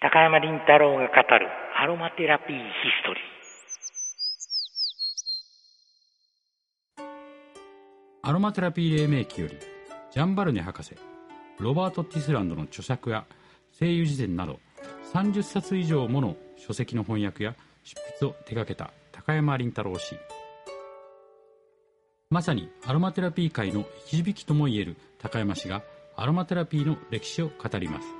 高山林太郎が語るアロマテラピーヒストリー。アロマテラピー黎明期よりジャンバルネ博士ロバート・ティスランドの著作や声優辞典など30冊以上もの書籍の翻訳や執筆を手掛けた高山林太郎氏まさにアロマテラピー界の一響きともいえる高山氏がアロマテラピーの歴史を語ります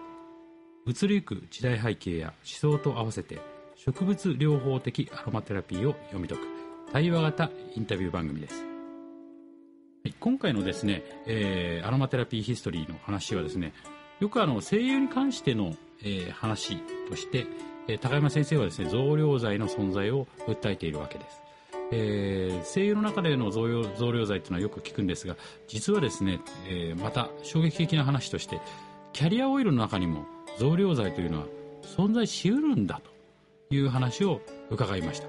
移りゆく時代背景や思想と合わせて植物療法的アロマテラピーを読み解く。対話型インタビュー番組です、はい、今回のですね、えー、アロマテラピーヒストリーの話はですねよくあの声優に関しての、えー、話として、えー、高山先生はですね増量剤の存在を訴えているわけです。えー、声優の中での増量増量剤というのはよく聞くんですが実はですね、えー、また衝撃的な話としてキャリアオイルの中にも増量剤というのは存在しうるんだという話を伺いました。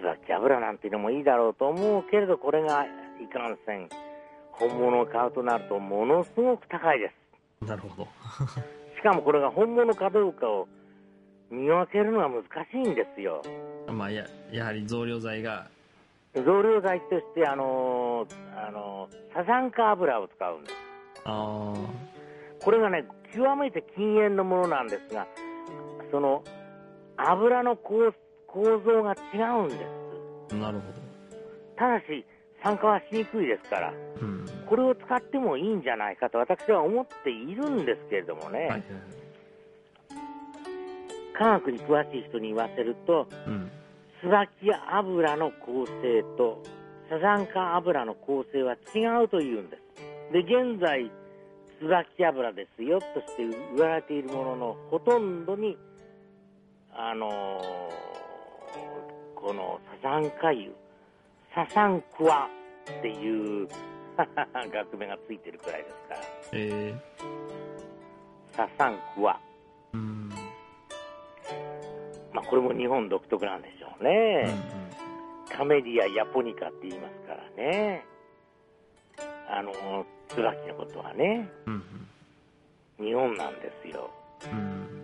椿油なんていうのもいいだろうと思うけれどこれがいかんせん本物を買うとなるとものすごく高いです。なるほど。しかもこれが本物かどうかを見分けるのは難しいんですよ。まあややはり増量剤が。増量剤としてあのあのサザンカ油を使うんです。あこれがね極めて禁煙のものなんですがその油の構造が違うんです。なるほど。ただし酸化はしにくいですから、うん、これを使ってもいいんじゃないかと私は思っているんですけれどもね、はいはい、科学に詳しい人に言わせると、うん、椿油の構成とサザンカ油の構成は違うというんです。で現在椿油ですよとして言われているもののほとんどに、あのー、このサザンカ油、ササンクワっていう 学名がついてるくらいですから。えー、ササンクワ。うん。まあこれも日本独特なんでしょうね。うんうん、カメリア・ヤポニカって言いますからね。あの椿のことはね、うんうん、日本なんですよ、うん、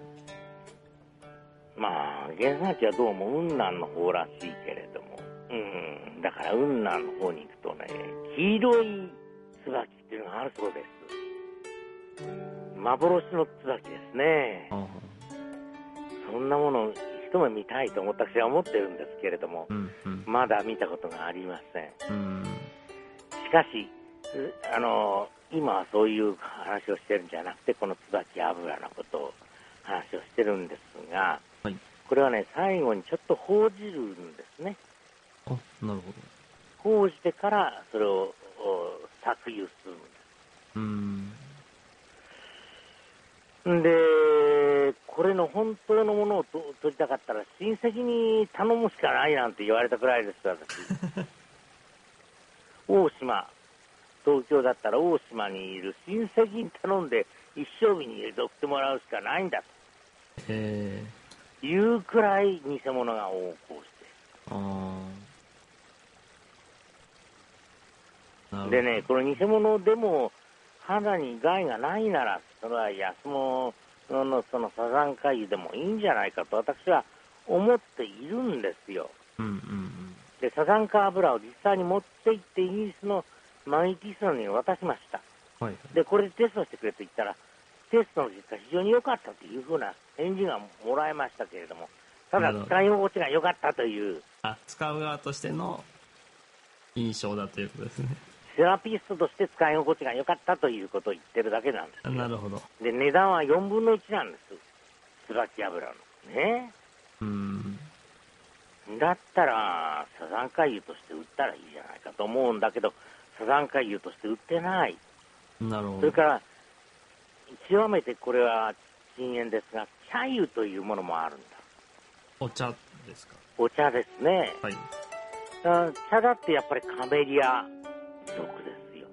まあ原産地はどうも雲南の方らしいけれども、うん、だから雲南の方に行くとね黄色い椿っていうのがあるそうです。幻の椿ですね、そんなもの一目見たいと私は思ってるんですけれども、うんうん、まだ見たことがありません、うん、しかしあの今はそういう話をしてるんじゃなくてこの椿油のことを話をしてるんですが、はい、これはね最後にちょっと報じるんですね。あなるほど。報じてからそれを搾油するんです。うん。でこれの本当のものを取りたかったら親戚に頼むしかないなんて言われたくらいです私。大島東京だったら大島にいる親戚に頼んで一生日に入れて送ってもらうしかないんだと。いうくらい偽物が横行してでねこの偽物でも肌に害がないならそれは安物のそのサザンカ油でもいいんじゃないかと私は思っているんですよ、うんうんうん、でサザンカ油を実際に持って行ってイギリスのマイティストに渡しました、はい、でこれでテストしてくれと言ったらテストの実果非常に良かったというふうな返事がもらえましたけれどもただ使い心地が良かったという。あ使う側としての印象だということですね。セラピストとして使い心地が良かったということを言ってるだけなんですなるほど。で値段は4分の1なんです。椿油のね。うん。だったらサザンカ油として売ったらいいじゃないかと思うんだけどサザンカ油として売ってない。なるほど。それから、極めてこれは禁煙ですが、茶油というものもあるんだ。お茶ですか？お茶ですね。はい。茶だってやっぱりカメリア属ですよ。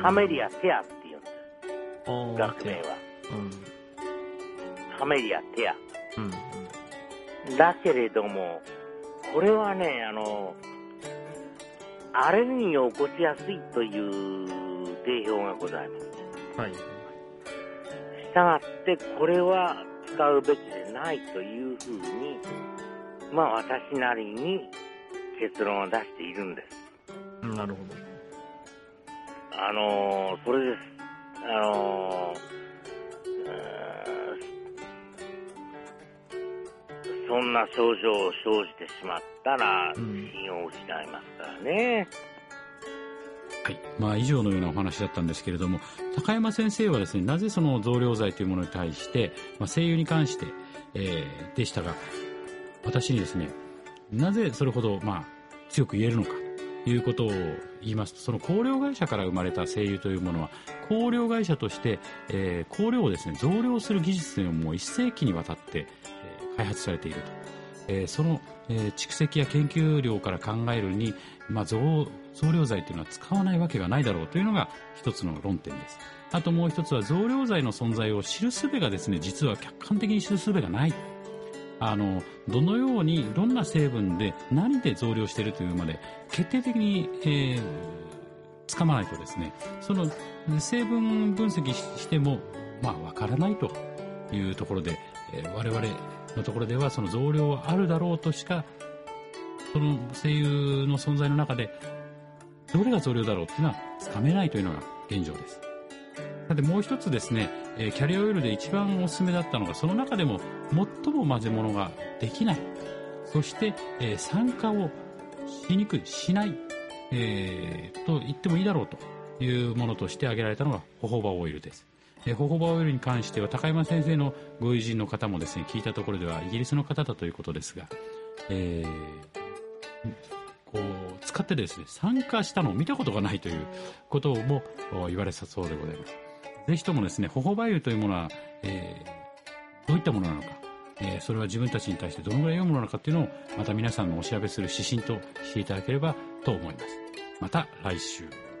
カメリアテアって言うんです。学名は。うん、カメリアテア。うんうん、だけれども、これはね、あの、アレルギーを起こしやすいという定評がございます。はい。がってこれは使うべきでないというふうに、まあ私なりに結論を出しているんです。なるほど。あのー、それです。あのな症状を生じてしまったら、信用を失いますからね。はい。まあ、以上のようなお話だったんですけれども、高山先生はですね、なぜその増量剤というものに対して、まあ、声優に関して、えー、でしたが、私にですね、なぜそれほど、まあ、強く言えるのかということを言いますと、その香料会社から生まれた精油というものは、香料会社として、えー、香料をですね、増量する技術というのをもう一世紀にわたって、えー、開発されていると。えー、その、えー、蓄積や研究量から考えるに、まあ、増増量剤というのは使わないわけがないだろうというのが一つの論点です。あともう一つは増量剤の存在を知る術がですね、実は客観的に知る術がない。あの、どのように、どんな成分で何で増量しているというまで、決定的に、えー、つかまないとですね、その成分分析しても、まあ、わからないというところで、えー、我々のところではその増量はあるだろうとしか、その声優の存在の中で、どれが増量だろうっていうのはつかめないというのが現状です。さてもう一つですね、えキャリアオイルで一番おすすめだったのが、その中でも最も混ぜ物ができない。そして、え酸化をしにくい、しない、えー、と言ってもいいだろうというものとして挙げられたのがホホバオイルです。えホホバオイルに関しては高山先生のご友人の方もですね聞いたところではイギリスの方だということですが、えー、こう使ってですね参加したのを見たことがないということも言われたそうでございますぜひともですねホホバオイルというものは、えー、どういったものなのかえそれは自分たちに対してどのぐらい良いものなのかっていうのをまた皆さんのお調べする指針としていただければと思います。また来週。